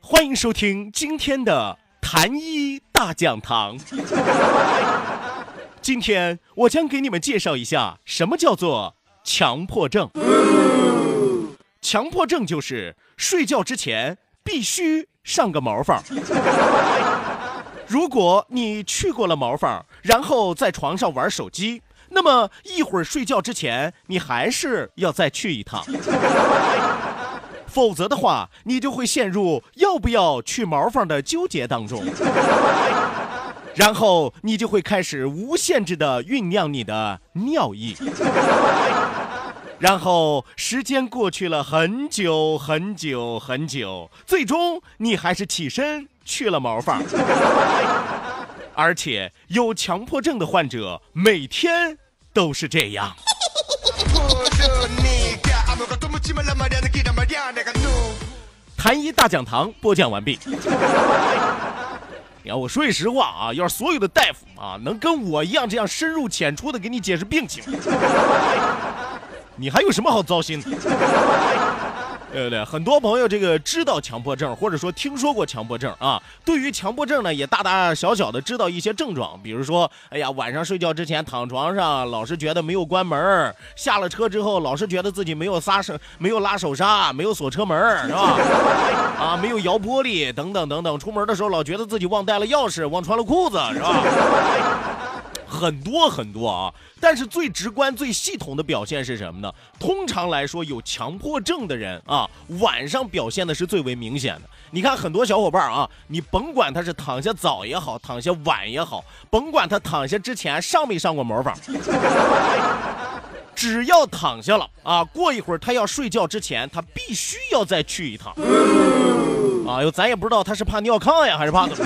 欢迎收听今天的谈医大讲堂。今天我将给你们介绍一下什么叫做强迫症。强迫症就是睡觉之前必须上个毛房。如果你去过了毛房，然后在床上玩手机，那么一会儿睡觉之前你还是要再去一趟。否则的话，你就会陷入要不要去毛房的纠结当中，然后你就会开始无限制的酝酿你的尿意，然后时间过去了很久很久很久，最终你还是起身去了毛房，而且有强迫症的患者每天都是这样。谈医大讲堂播讲完毕。你看，我说句实话啊，要是所有的大夫啊能跟我一样这样深入浅出的给你解释病情，你还有什么好糟心的？对不对？很多朋友这个知道强迫症，或者说听说过强迫症啊。对于强迫症呢，也大大小小的知道一些症状，比如说，哎呀，晚上睡觉之前躺床上老是觉得没有关门下了车之后老是觉得自己没有撒手，没有拉手刹，没有锁车门是吧？啊，没有摇玻璃等等等等。出门的时候老觉得自己忘带了钥匙，忘穿了裤子是吧？很多很多啊，但是最直观、最系统的表现是什么呢？通常来说，有强迫症的人啊，晚上表现的是最为明显的。你看，很多小伙伴啊，你甭管他是躺下早也好，躺下晚也好，甭管他躺下之前上没上过毛房，只要躺下了啊，过一会儿他要睡觉之前，他必须要再去一趟。啊哟，咱也不知道他是怕尿炕呀，还是怕怎么？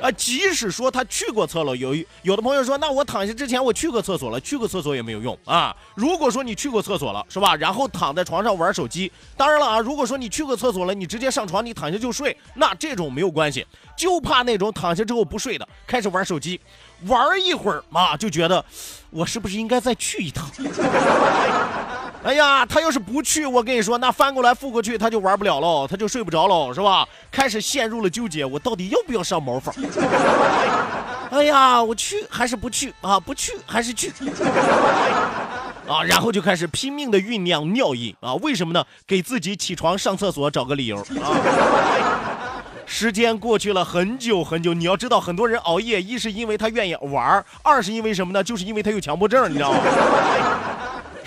啊，即使说他去过厕所，有有的朋友说，那我躺下之前我去过厕所了，去过厕所也没有用啊。如果说你去过厕所了，是吧？然后躺在床上玩手机，当然了啊，如果说你去过厕所了，你直接上床，你躺下就睡，那这种没有关系。就怕那种躺下之后不睡的，开始玩手机，玩一会儿嘛，就觉得我是不是应该再去一趟？哎呀，他要是不去，我跟你说，那翻过来覆过去，他就玩不了喽，他就睡不着喽，是吧？开始陷入了纠结，我到底要不要上茅房？哎呀，我去还是不去啊？不去还是去？啊，然后就开始拼命的酝酿尿意啊？为什么呢？给自己起床上厕所找个理由啊。时间过去了很久很久，你要知道，很多人熬夜，一是因为他愿意玩，二是因为什么呢？就是因为他有强迫症，你知道吗？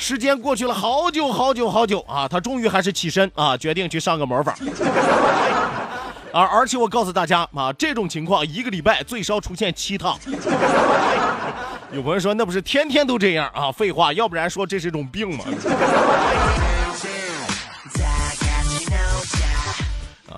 时间过去了好久好久好久啊，他终于还是起身啊，决定去上个魔法。而而且我告诉大家啊，这种情况一个礼拜最少出现七趟。有朋友说那不是天天都这样啊？废话，要不然说这是一种病吗？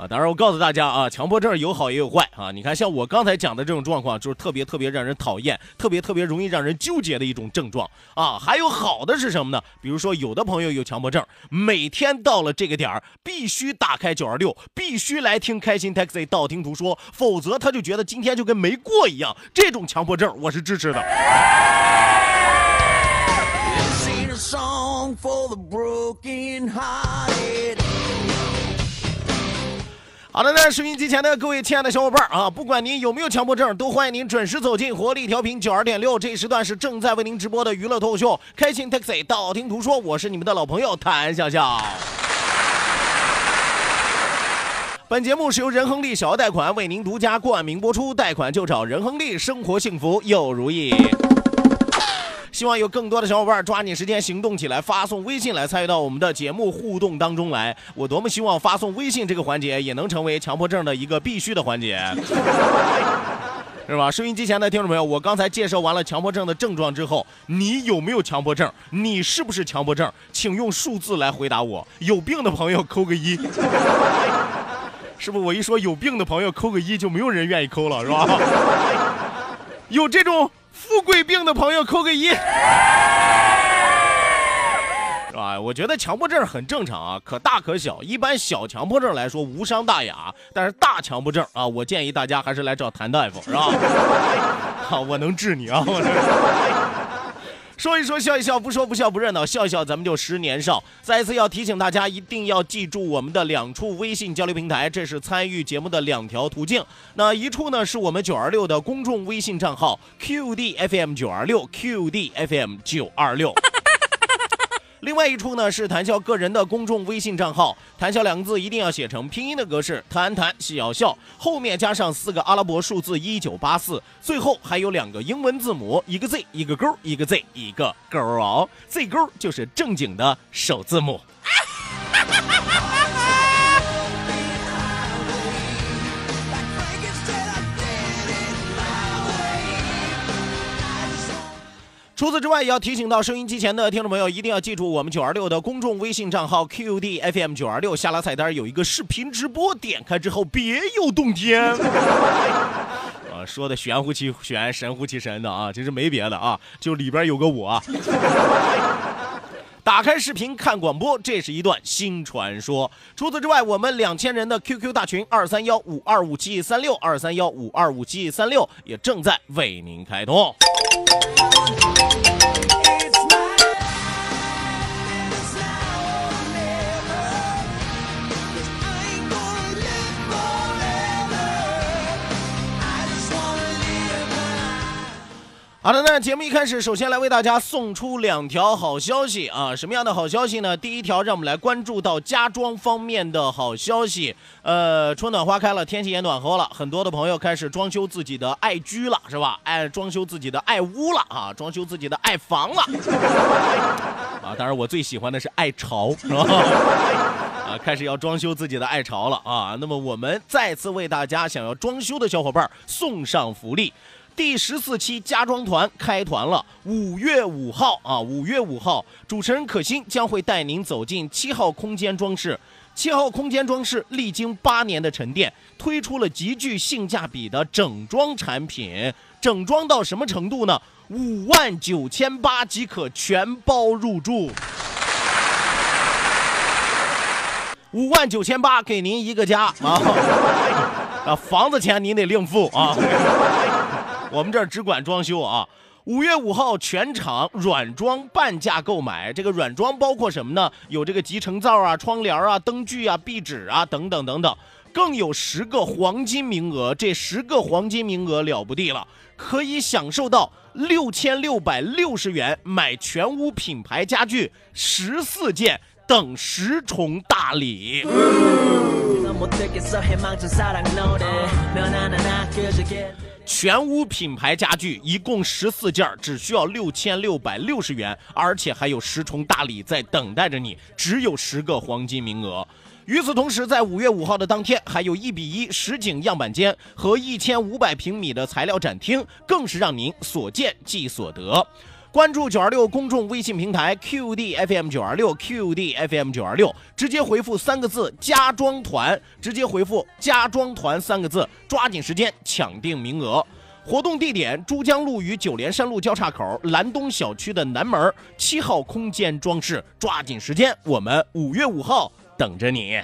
当然，我告诉大家啊，强迫症有好也有坏啊。你看，像我刚才讲的这种状况，就是特别特别让人讨厌、特别特别容易让人纠结的一种症状啊。还有好的是什么呢？比如说，有的朋友有强迫症，每天到了这个点儿必须打开九二六，必须来听开心 taxi 道听途说，否则他就觉得今天就跟没过一样。这种强迫症我是支持的。好的，那收音机前的各位亲爱的小伙伴啊，不管您有没有强迫症，都欢迎您准时走进活力调频九二点六。这一时段是正在为您直播的娱乐脱口秀《开心 Taxi》，道听途说，我是你们的老朋友谭笑笑。本节目是由仁亨利小额贷款为您独家冠名播出，贷款就找仁亨利，生活幸福又如意。希望有更多的小伙伴抓紧时间行动起来，发送微信来参与到我们的节目互动当中来。我多么希望发送微信这个环节也能成为强迫症的一个必须的环节，是吧？收音机前的听众朋友，我刚才介绍完了强迫症的症状之后，你有没有强迫症？你是不是强迫症？请用数字来回答我。有病的朋友扣个一，是不是？我一说有病的朋友扣个一，就没有人愿意扣了，是吧？有这种。富贵病的朋友扣个一，是吧？我觉得强迫症很正常啊，可大可小。一般小强迫症来说无伤大雅，但是大强迫症啊，我建议大家还是来找谭大夫，是吧？好，我能治你啊！说一说笑一笑，不说不笑不热闹，笑一笑咱们就十年少。再一次要提醒大家，一定要记住我们的两处微信交流平台，这是参与节目的两条途径。那一处呢，是我们九二六的公众微信账号 QDFM 九二六 QDFM 九二六。另外一处呢是谭笑个人的公众微信账号，谭笑两个字一定要写成拼音的格式，谈谈笑笑，后面加上四个阿拉伯数字一九八四，最后还有两个英文字母，一个 Z 一个勾，一个 Z 一个勾哦，Z 勾就是正经的首字母。啊哈哈哈哈除此之外，也要提醒到收音机前的听众朋友，一定要记住我们九二六的公众微信账号 QDFM 九二六，下拉菜单有一个视频直播，点开之后别有洞天。啊，说的玄乎其玄，神乎其神的啊，其实没别的啊，就里边有个我。打开视频看广播，这是一段新传说。除此之外，我们两千人的 QQ 大群二三幺五二五七三六二三幺五二五七三六也正在为您开通。好的，那节目一开始，首先来为大家送出两条好消息啊！什么样的好消息呢？第一条，让我们来关注到家装方面的好消息。呃，春暖花开了，天气也暖和了，很多的朋友开始装修自己的爱居了，是吧？爱装修自己的爱屋了啊，装修自己的爱房了。啊，当然我最喜欢的是爱巢，是吧？啊，开始要装修自己的爱巢了啊！那么我们再次为大家想要装修的小伙伴送上福利。第十四期家装团开团了，五月五号啊，五月五号，主持人可心将会带您走进七号空间装饰。七号空间装饰历经八年的沉淀，推出了极具性价比的整装产品。整装到什么程度呢？五万九千八即可全包入住。五万九千八给您一个家啊！啊，房子钱您得另付啊。我们这儿只管装修啊！五月五号全场软装半价购买，这个软装包括什么呢？有这个集成灶啊、窗帘啊、灯具啊、壁纸啊等等等等，更有十个黄金名额。这十个黄金名额了不地了，可以享受到六千六百六十元买全屋品牌家具十四件等十重大礼。全屋品牌家具一共十四件，只需要六千六百六十元，而且还有十重大礼在等待着你，只有十个黄金名额。与此同时，在五月五号的当天，还有一比一实景样板间和一千五百平米的材料展厅，更是让您所见即所得。关注九二六公众微信平台 QDFM 九二六 QDFM 九二六，直接回复三个字“家装团”，直接回复“家装团”三个字，抓紧时间抢定名额。活动地点：珠江路与九连山路交叉口蓝东小区的南门七号空间装饰，抓紧时间，我们五月五号等着你。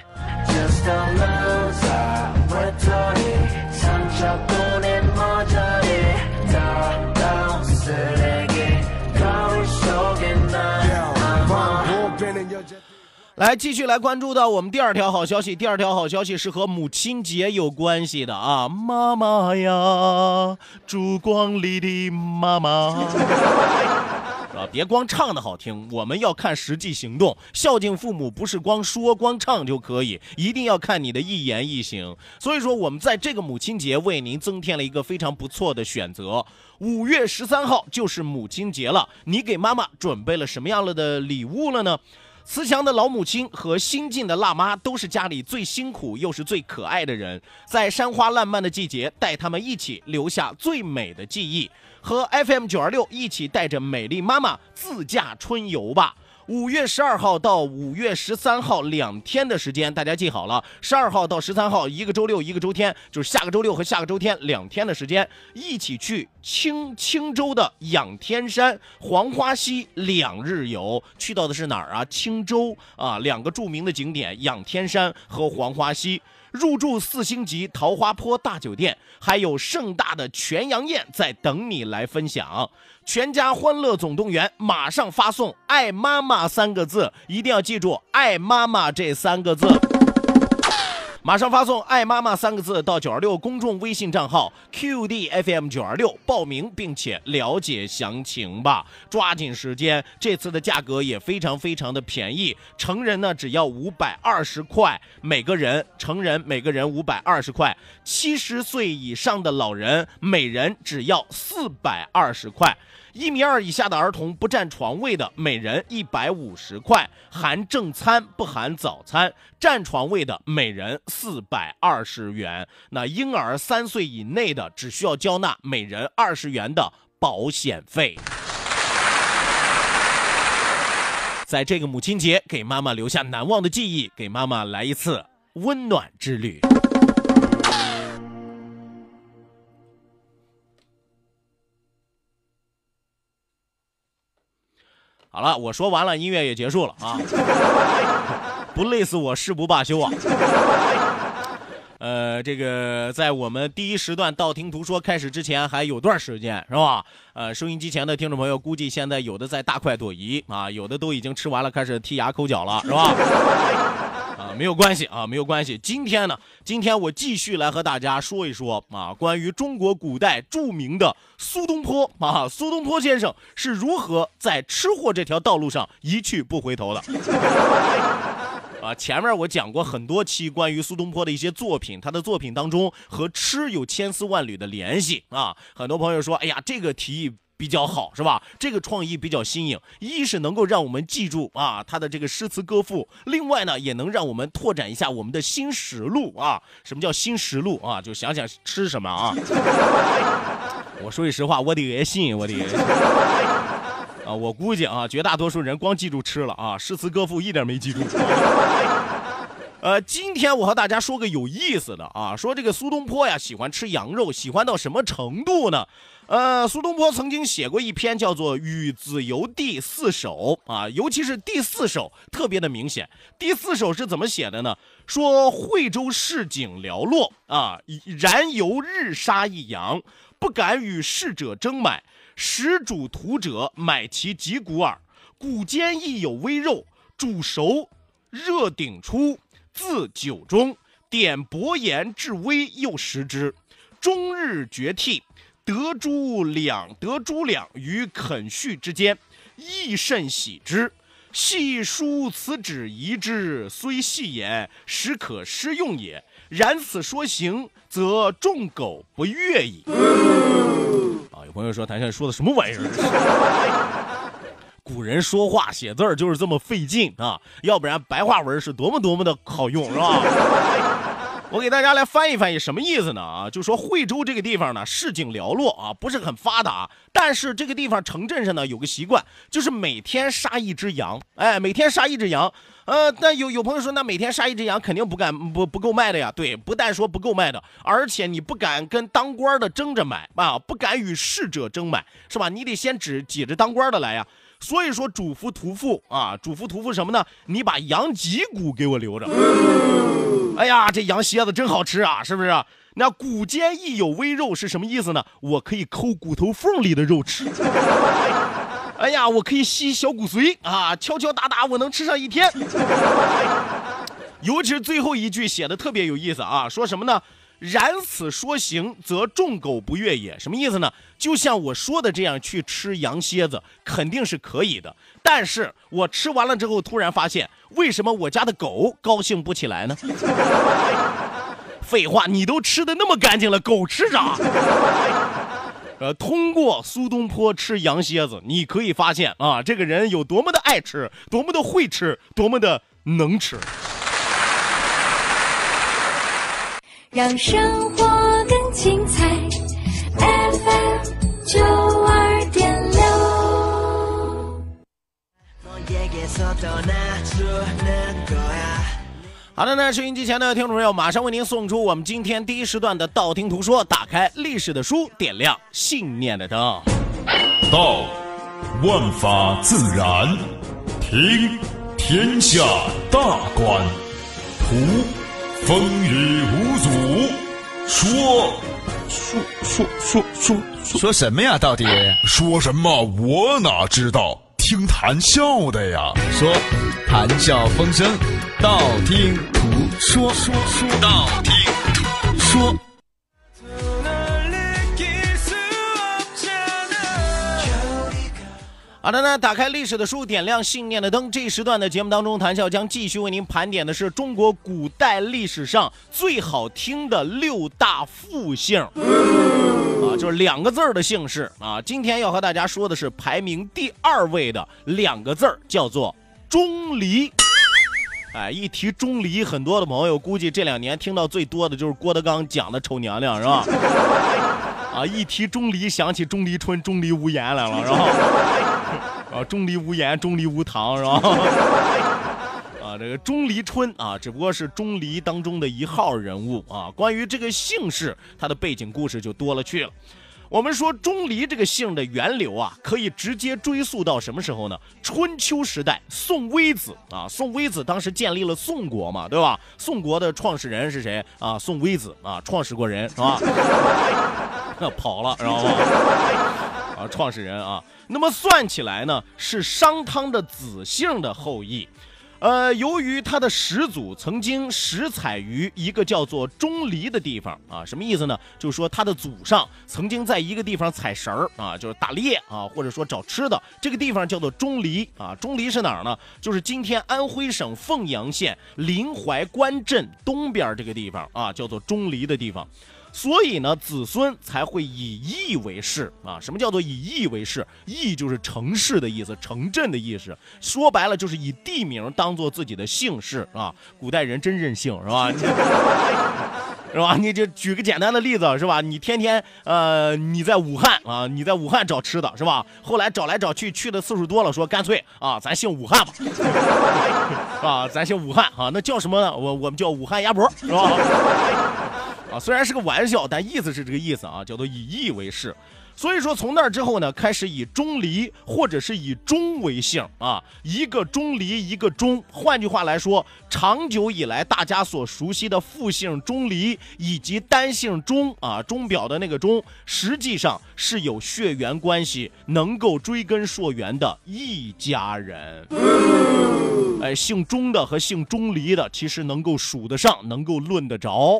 来，继续来关注到我们第二条好消息。第二条好消息是和母亲节有关系的啊！妈妈呀，烛光里的妈妈，啊，别光唱的好听，我们要看实际行动。孝敬父母不是光说光唱就可以，一定要看你的一言一行。所以说，我们在这个母亲节为您增添了一个非常不错的选择。五月十三号就是母亲节了，你给妈妈准备了什么样了的礼物了呢？慈祥的老母亲和新晋的辣妈都是家里最辛苦又是最可爱的人，在山花烂漫的季节，带他们一起留下最美的记忆，和 FM 九二六一起带着美丽妈妈自驾春游吧。五月十二号到五月十三号两天的时间，大家记好了。十二号到十三号，一个周六，一个周天，就是下个周六和下个周天两天的时间，一起去青青州的仰天山、黄花溪两日游。去到的是哪儿啊？青州啊，两个著名的景点仰天山和黄花溪。入住四星级桃花坡大酒店，还有盛大的全羊宴在等你来分享。全家欢乐总动员，马上发送“爱妈妈”三个字，一定要记住“爱妈妈”这三个字。马上发送“爱妈妈”三个字到九二六公众微信账号 QDFM 九二六报名，并且了解详情吧。抓紧时间，这次的价格也非常非常的便宜，成人呢只要五百二十块每个人，成人每个人五百二十块，七十岁以上的老人每人只要四百二十块。一米二以下的儿童不占床位的，每人一百五十块，含正餐不含早餐；占床位的，每人四百二十元。那婴儿三岁以内的，只需要交纳每人二十元的保险费。在这个母亲节，给妈妈留下难忘的记忆，给妈妈来一次温暖之旅。好了，我说完了，音乐也结束了啊！不累死我誓不罢休啊！呃，这个在我们第一时段道听途说开始之前还有段时间，是吧？呃，收音机前的听众朋友，估计现在有的在大快朵颐啊，有的都已经吃完了，开始剔牙抠脚了，是吧？啊，没有关系啊，没有关系。今天呢，今天我继续来和大家说一说啊，关于中国古代著名的苏东坡啊，苏东坡先生是如何在吃货这条道路上一去不回头的。啊，前面我讲过很多期关于苏东坡的一些作品，他的作品当中和吃有千丝万缕的联系啊。很多朋友说，哎呀，这个提议。比较好是吧？这个创意比较新颖，一是能够让我们记住啊他的这个诗词歌赋，另外呢也能让我们拓展一下我们的新食路啊。什么叫新食路啊？就想想吃什么啊。我说句实话，我得恶心，我得啊，我估计啊，绝大多数人光记住吃了啊，诗词歌赋一点没记住。呃，今天我和大家说个有意思的啊，说这个苏东坡呀喜欢吃羊肉，喜欢到什么程度呢？呃，苏东坡曾经写过一篇叫做《与子游第四首》啊，尤其是第四首特别的明显。第四首是怎么写的呢？说惠州市井寥落啊，然犹日杀一羊，不敢与逝者争买，食主屠者买其脊骨耳，骨间亦有微肉，煮熟热鼎出，自酒中点薄盐至微，又食之，终日绝涕。得猪两得猪两于肯序之间，亦甚喜之。细书此旨遗之，虽细言，实可施用也。然此说行，则众狗不悦矣。朋友说谭笑说的什么玩意儿？古人说话写字儿就是这么费劲啊，要不然白话文是多么多么的好用，是吧？我给大家来翻译翻译，什么意思呢？啊，就说惠州这个地方呢，市井寥落啊，不是很发达。但是这个地方城镇上呢，有个习惯，就是每天杀一只羊。哎，每天杀一只羊。呃，但有有朋友说，那每天杀一只羊肯定不敢不不够卖的呀。对，不但说不够卖的，而且你不敢跟当官的争着买啊，不敢与逝者争买，是吧？你得先指挤着当官的来呀。所以说，主夫屠夫啊，主夫屠夫什么呢？你把羊脊骨给我留着。哎呀，这羊蝎子真好吃啊，是不是？那骨间亦有微肉是什么意思呢？我可以抠骨头缝里的肉吃。哎呀，我可以吸小骨髓啊，敲敲打打我能吃上一天。尤其是最后一句写的特别有意思啊，说什么呢？然此说行，则众狗不悦也。什么意思呢？就像我说的这样去吃羊蝎子，肯定是可以的。但是我吃完了之后，突然发现，为什么我家的狗高兴不起来呢？废话，你都吃的那么干净了，狗吃啥？呃，通过苏东坡吃羊蝎子，你可以发现啊，这个人有多么的爱吃，多么的会吃，多么的能吃。让生活更精彩。FM 九二点六。好的那，收音机前的听众朋友，马上为您送出我们今天第一时段的《道听途说》，打开历史的书，点亮信念的灯。道，万法自然；听，天下大观；图，风雨无阻；说，说说说说说什么呀？到底说什么？我哪知道？听谈笑的呀。说谈笑风生，道听途说，说说道听途说。好的呢，打开历史的书，点亮信念的灯。这一时段的节目当中，谈笑将继续为您盘点的是中国古代历史上最好听的六大复姓啊，就是两个字儿的姓氏啊。今天要和大家说的是排名第二位的两个字儿，叫做钟离。哎，一提钟离，很多的朋友估计这两年听到最多的就是郭德纲讲的丑娘娘，是吧？啊，一提钟离，想起钟离春、钟离无言来了，是吧？啊，钟离无言，钟离无糖，是吧？啊，这个钟离春啊，只不过是钟离当中的一号人物啊。关于这个姓氏，它的背景故事就多了去了。我们说钟离这个姓的源流啊，可以直接追溯到什么时候呢？春秋时代，宋微子啊，宋微子当时建立了宋国嘛，对吧？宋国的创始人是谁啊？宋微子啊，创始过人是吧？那跑了，知道吗？啊，创始人啊，那么算起来呢，是商汤的子姓的后裔。呃，由于他的始祖曾经食采于一个叫做钟离的地方啊，什么意思呢？就是说他的祖上曾经在一个地方采食儿啊，就是打猎啊，或者说找吃的，这个地方叫做钟离啊。钟离是哪儿呢？就是今天安徽省凤阳县临淮关镇东边这个地方啊，叫做钟离的地方。所以呢，子孙才会以邑为氏啊。什么叫做以邑为氏？邑就是城市的意思，城镇的意思。说白了就是以地名当做自己的姓氏啊。古代人真任性，是吧？是吧？你就举个简单的例子，是吧？你天天呃，你在武汉啊，你在武汉找吃的，是吧？后来找来找去，去的次数多了，说干脆啊，咱姓武汉吧，啊，咱姓武汉啊，那叫什么呢？我我们叫武汉鸭脖，是吧？啊，虽然是个玩笑，但意思是这个意思啊，叫做以义为氏。所以说，从那之后呢，开始以钟离或者是以钟为姓啊，一个钟离，一个钟。换句话来说，长久以来大家所熟悉的复姓钟离以及单姓钟啊，钟表的那个钟，实际上是有血缘关系，能够追根溯源的一家人。哎，姓钟的和姓钟离的，其实能够数得上，能够论得着。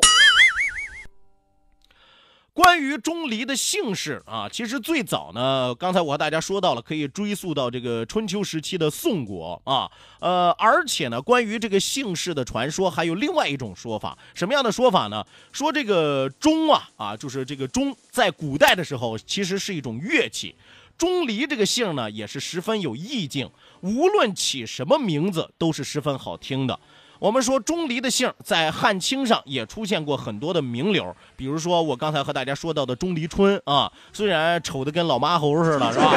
关于钟离的姓氏啊，其实最早呢，刚才我和大家说到了，可以追溯到这个春秋时期的宋国啊，呃，而且呢，关于这个姓氏的传说，还有另外一种说法，什么样的说法呢？说这个钟啊啊，就是这个钟，在古代的时候其实是一种乐器，钟离这个姓呢，也是十分有意境，无论起什么名字都是十分好听的。我们说钟离的姓在汉清上也出现过很多的名流，比如说我刚才和大家说到的钟离春啊，虽然丑的跟老妈猴似的，是吧？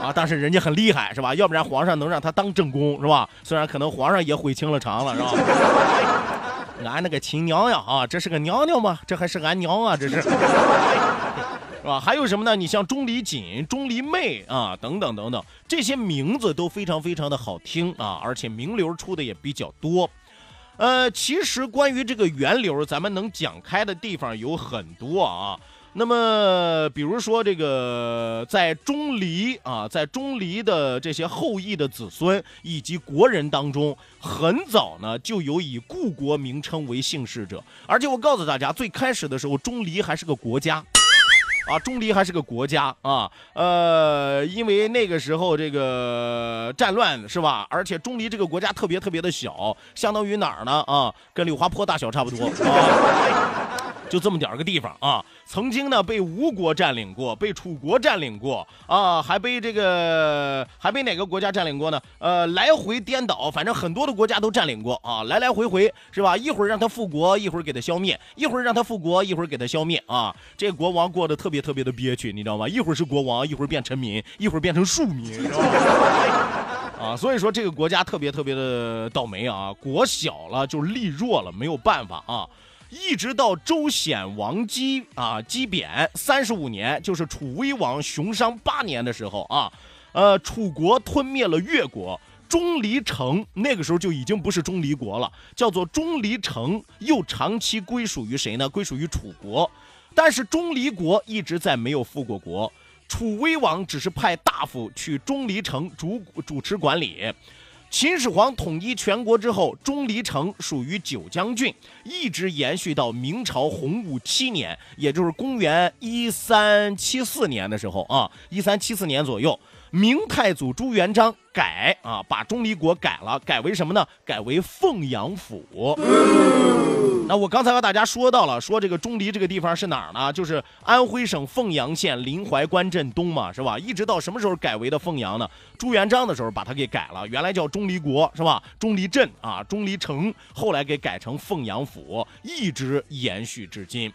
啊，但是人家很厉害，是吧？要不然皇上能让他当正宫，是吧？虽然可能皇上也悔青了肠了，是吧？俺那个亲娘呀，啊，这是个娘娘吗？这还是俺娘啊，这是。啊？还有什么呢？你像钟离锦、钟离妹啊，等等等等，这些名字都非常非常的好听啊，而且名流出的也比较多。呃，其实关于这个源流，咱们能讲开的地方有很多啊。那么，比如说这个在钟离啊，在钟离的这些后裔的子孙以及国人当中，很早呢就有以故国名称为姓氏者。而且我告诉大家，最开始的时候，钟离还是个国家。啊，钟离还是个国家啊，呃，因为那个时候这个战乱是吧？而且钟离这个国家特别特别的小，相当于哪儿呢？啊，跟柳花坡大小差不多啊。就这么点儿个地方啊，曾经呢被吴国占领过，被楚国占领过啊，还被这个还被哪个国家占领过呢？呃，来回颠倒，反正很多的国家都占领过啊，来来回回是吧？一会儿让他复国，一会儿给他消灭；一会儿让他复国，一会儿给他消灭啊。这国王过得特别特别的憋屈，你知道吗？一会儿是国王，一会儿变臣民，一会儿变成庶民，啊，所以说这个国家特别特别的倒霉啊，国小了就力弱了，没有办法啊。一直到周显王姬啊姬贬三十五年，就是楚威王熊商八年的时候啊，呃，楚国吞灭了越国，钟离城那个时候就已经不是钟离国了，叫做钟离城，又长期归属于谁呢？归属于楚国，但是钟离国一直在没有复过国，楚威王只是派大夫去钟离城主主持管理。秦始皇统一全国之后，钟离城属于九江郡，一直延续到明朝洪武七年，也就是公元一三七四年的时候啊，一三七四年左右。明太祖朱元璋改啊，把钟离国改了，改为什么呢？改为凤阳府。那我刚才和大家说到了，说这个钟离这个地方是哪儿呢？就是安徽省凤阳县临淮关镇东嘛，是吧？一直到什么时候改为的凤阳呢？朱元璋的时候把它给改了，原来叫钟离国，是吧？钟离镇啊，钟离城，后来给改成凤阳府，一直延续至今。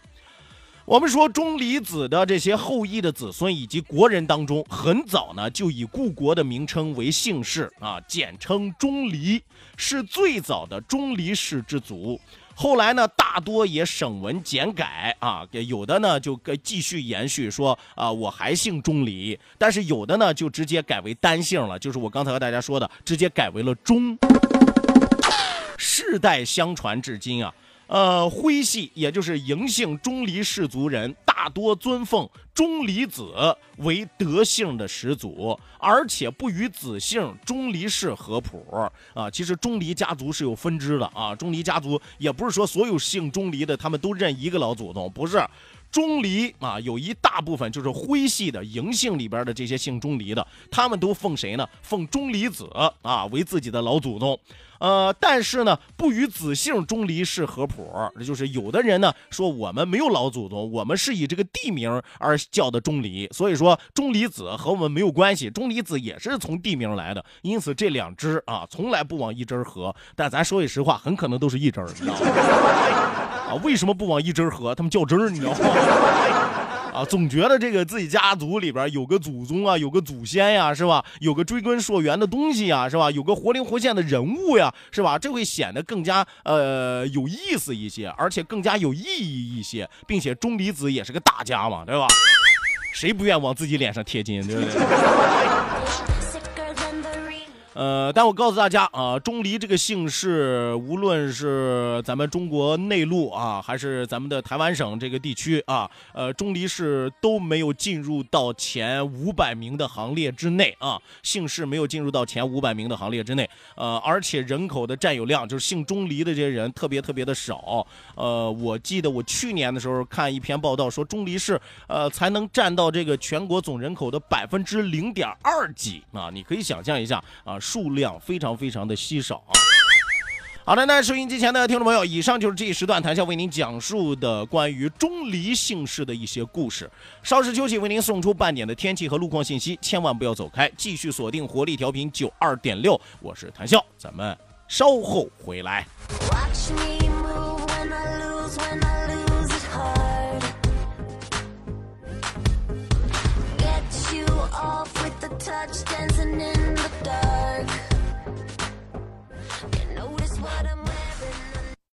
我们说钟离子的这些后裔的子孙以及国人当中，很早呢就以故国的名称为姓氏啊，简称钟离，是最早的钟离氏之族。后来呢，大多也省文简改啊，有的呢就继续延续说啊，我还姓钟离，但是有的呢就直接改为单姓了，就是我刚才和大家说的，直接改为了钟，世代相传至今啊。呃，徽系也就是嬴姓钟离氏族人，大多尊奉钟离子为德姓的始祖，而且不与子姓钟离氏合谱啊。其实钟离家族是有分支的啊，钟离家族也不是说所有姓钟离的他们都认一个老祖宗，不是。钟离啊，有一大部分就是徽系的嬴姓里边的这些姓钟离的，他们都奉谁呢？奉钟离子啊为自己的老祖宗。呃，但是呢，不与子姓钟离氏合谱，就是有的人呢说我们没有老祖宗，我们是以这个地名而叫的钟离，所以说钟离子和我们没有关系，钟离子也是从地名来的，因此这两支啊从来不往一支合。但咱说句实话，很可能都是一支，你知道吗？啊，为什么不往一支合？他们较真儿，你知道吗？啊，总觉得这个自己家族里边有个祖宗啊，有个祖先呀，是吧？有个追根溯源的东西呀，是吧？有个活灵活现的人物呀，是吧？这会显得更加呃有意思一些，而且更加有意义一些，并且钟离子也是个大家嘛，对吧？谁不愿往自己脸上贴金，对不对？呃，但我告诉大家啊，钟离这个姓氏，无论是咱们中国内陆啊，还是咱们的台湾省这个地区啊，呃，钟离氏都没有进入到前五百名的行列之内啊，姓氏没有进入到前五百名的行列之内。呃，而且人口的占有量，就是姓钟离的这些人特别特别的少。呃，我记得我去年的时候看一篇报道说，钟离氏呃才能占到这个全国总人口的百分之零点二几啊，你可以想象一下啊。数量非常非常的稀少啊！好的，那收音机前的听众朋友，以上就是这一时段谈笑为您讲述的关于钟离姓氏的一些故事。稍事休息，为您送出半点的天气和路况信息，千万不要走开，继续锁定活力调频九二点六，我是谈笑，咱们稍后回来。touch dancing in the dark